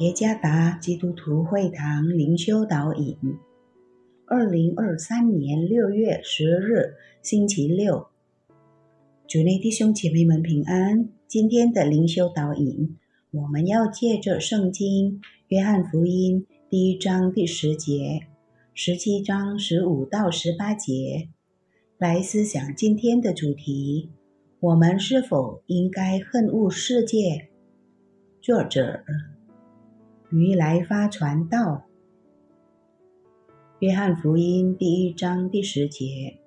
耶加达基督徒会堂灵修导引，二零二三年六月十日，星期六，主内弟兄姐妹们平安。今天的灵修导引，我们要借着圣经约翰福音第一章第十节、十七章十五到十八节来思想今天的主题：我们是否应该恨恶世界？作者。于来发传道，约翰福音第一章第十节，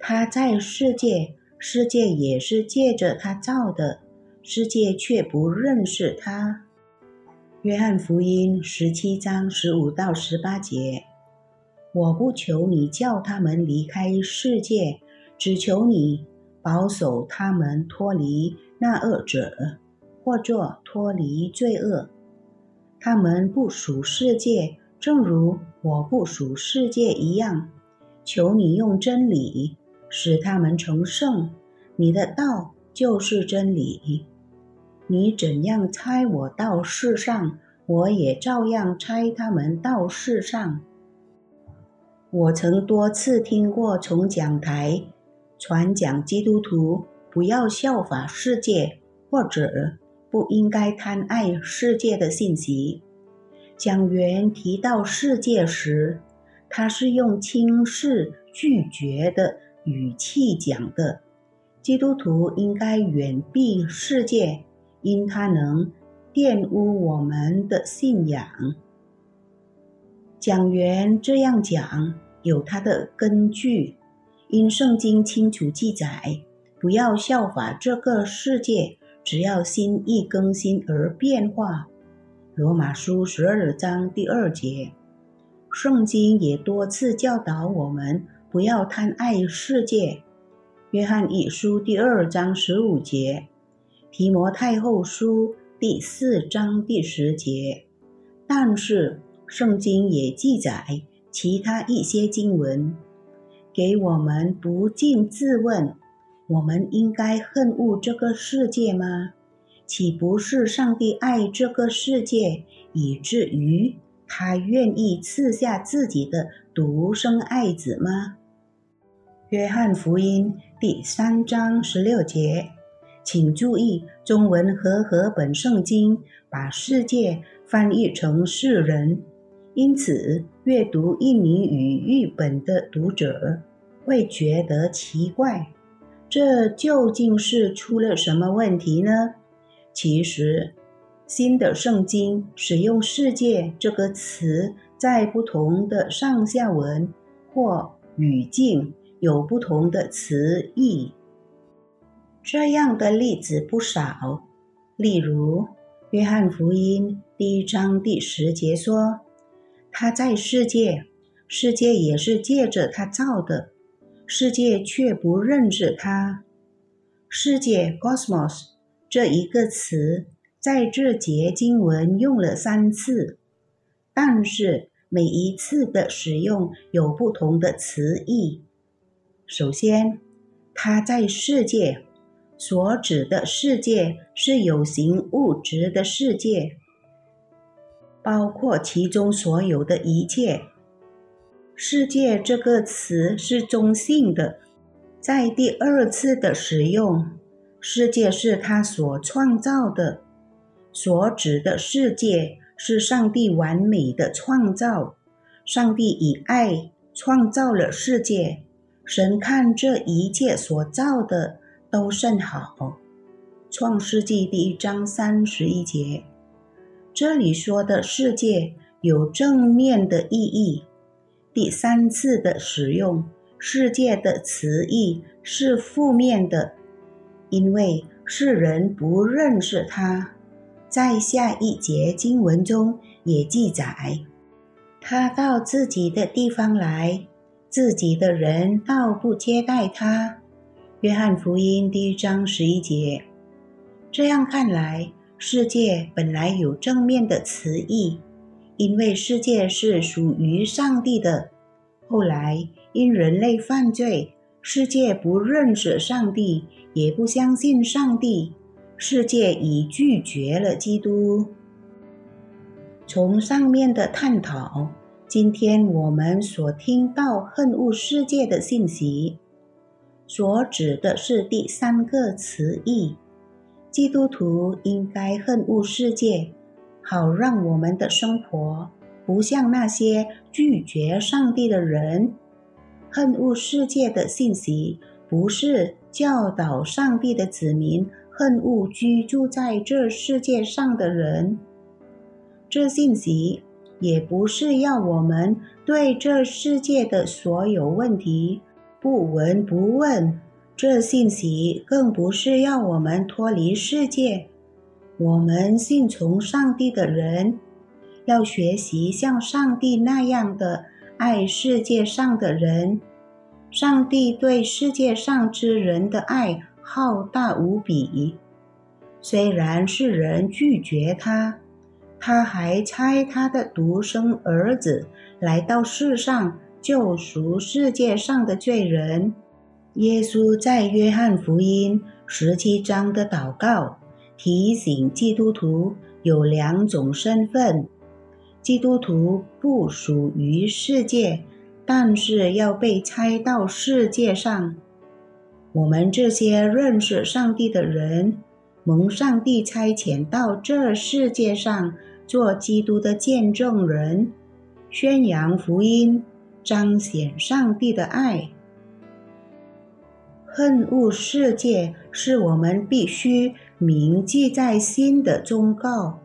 他在世界，世界也是借着他造的，世界却不认识他。约翰福音十七章十五到十八节，我不求你叫他们离开世界，只求你保守他们脱离那恶者。或作脱离罪恶，他们不属世界，正如我不属世界一样。求你用真理使他们成圣，你的道就是真理。你怎样猜我到世上，我也照样猜他们到世上。我曾多次听过从讲台传讲基督徒不要效法世界，或者。不应该贪爱世界的信息。讲员提到世界时，他是用轻视、拒绝的语气讲的。基督徒应该远避世界，因它能玷污我们的信仰。讲员这样讲有他的根据，因圣经清楚记载，不要效法这个世界。只要心意更新而变化，罗马书十二章第二节，圣经也多次教导我们不要贪爱世界。约翰一书第二章十五节，提摩太后书第四章第十节。但是圣经也记载其他一些经文，给我们不禁自问。我们应该恨恶这个世界吗？岂不是上帝爱这个世界，以至于他愿意赐下自己的独生爱子吗？约翰福音第三章十六节，请注意，中文和合本圣经把世界翻译成世人，因此阅读印尼语译本的读者会觉得奇怪。这究竟是出了什么问题呢？其实，新的圣经使用“世界”这个词，在不同的上下文或语境有不同的词义。这样的例子不少。例如，《约翰福音》第一章第十节说：“他在世界，世界也是借着他造的。”世界却不认识它。世界 （cosmos） 这一个词在这节经文用了三次，但是每一次的使用有不同的词义。首先，它在世界所指的世界是有形物质的世界，包括其中所有的一切。世界这个词是中性的，在第二次的使用，世界是他所创造的，所指的世界是上帝完美的创造。上帝以爱创造了世界，神看这一切所造的都甚好。创世纪第一章三十一节，这里说的世界有正面的意义。第三次的使用“世界”的词义是负面的，因为世人不认识他。在下一节经文中也记载，他到自己的地方来，自己的人倒不接待他。约翰福音第一章十一节。这样看来，世界本来有正面的词义。因为世界是属于上帝的，后来因人类犯罪，世界不认识上帝，也不相信上帝，世界已拒绝了基督。从上面的探讨，今天我们所听到恨恶世界的信息，所指的是第三个词义：基督徒应该恨恶世界，好让我们的生活不像那些拒绝上帝的人。恨恶世界的信息，不是教导上帝的子民恨恶居住在这世界上的人。这信息也不是要我们对这世界的所有问题不闻不问。这信息更不是要我们脱离世界。我们信从上帝的人，要学习像上帝那样的爱世界上的人。上帝对世界上之人的爱浩大无比，虽然世人拒绝他，他还差他的独生儿子来到世上救赎世界上的罪人。耶稣在约翰福音十七章的祷告提醒基督徒有两种身份：基督徒不属于世界。但是要被拆到世界上，我们这些认识上帝的人，蒙上帝差遣到这世界上做基督的见证人，宣扬福音，彰显上帝的爱。恨恶世界是我们必须铭记在心的忠告，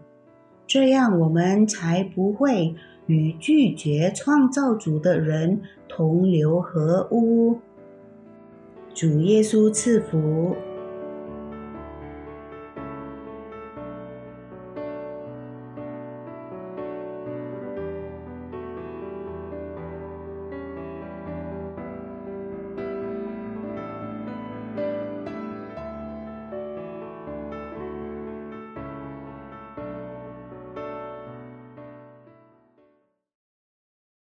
这样我们才不会。与拒绝创造主的人同流合污。主耶稣赐福。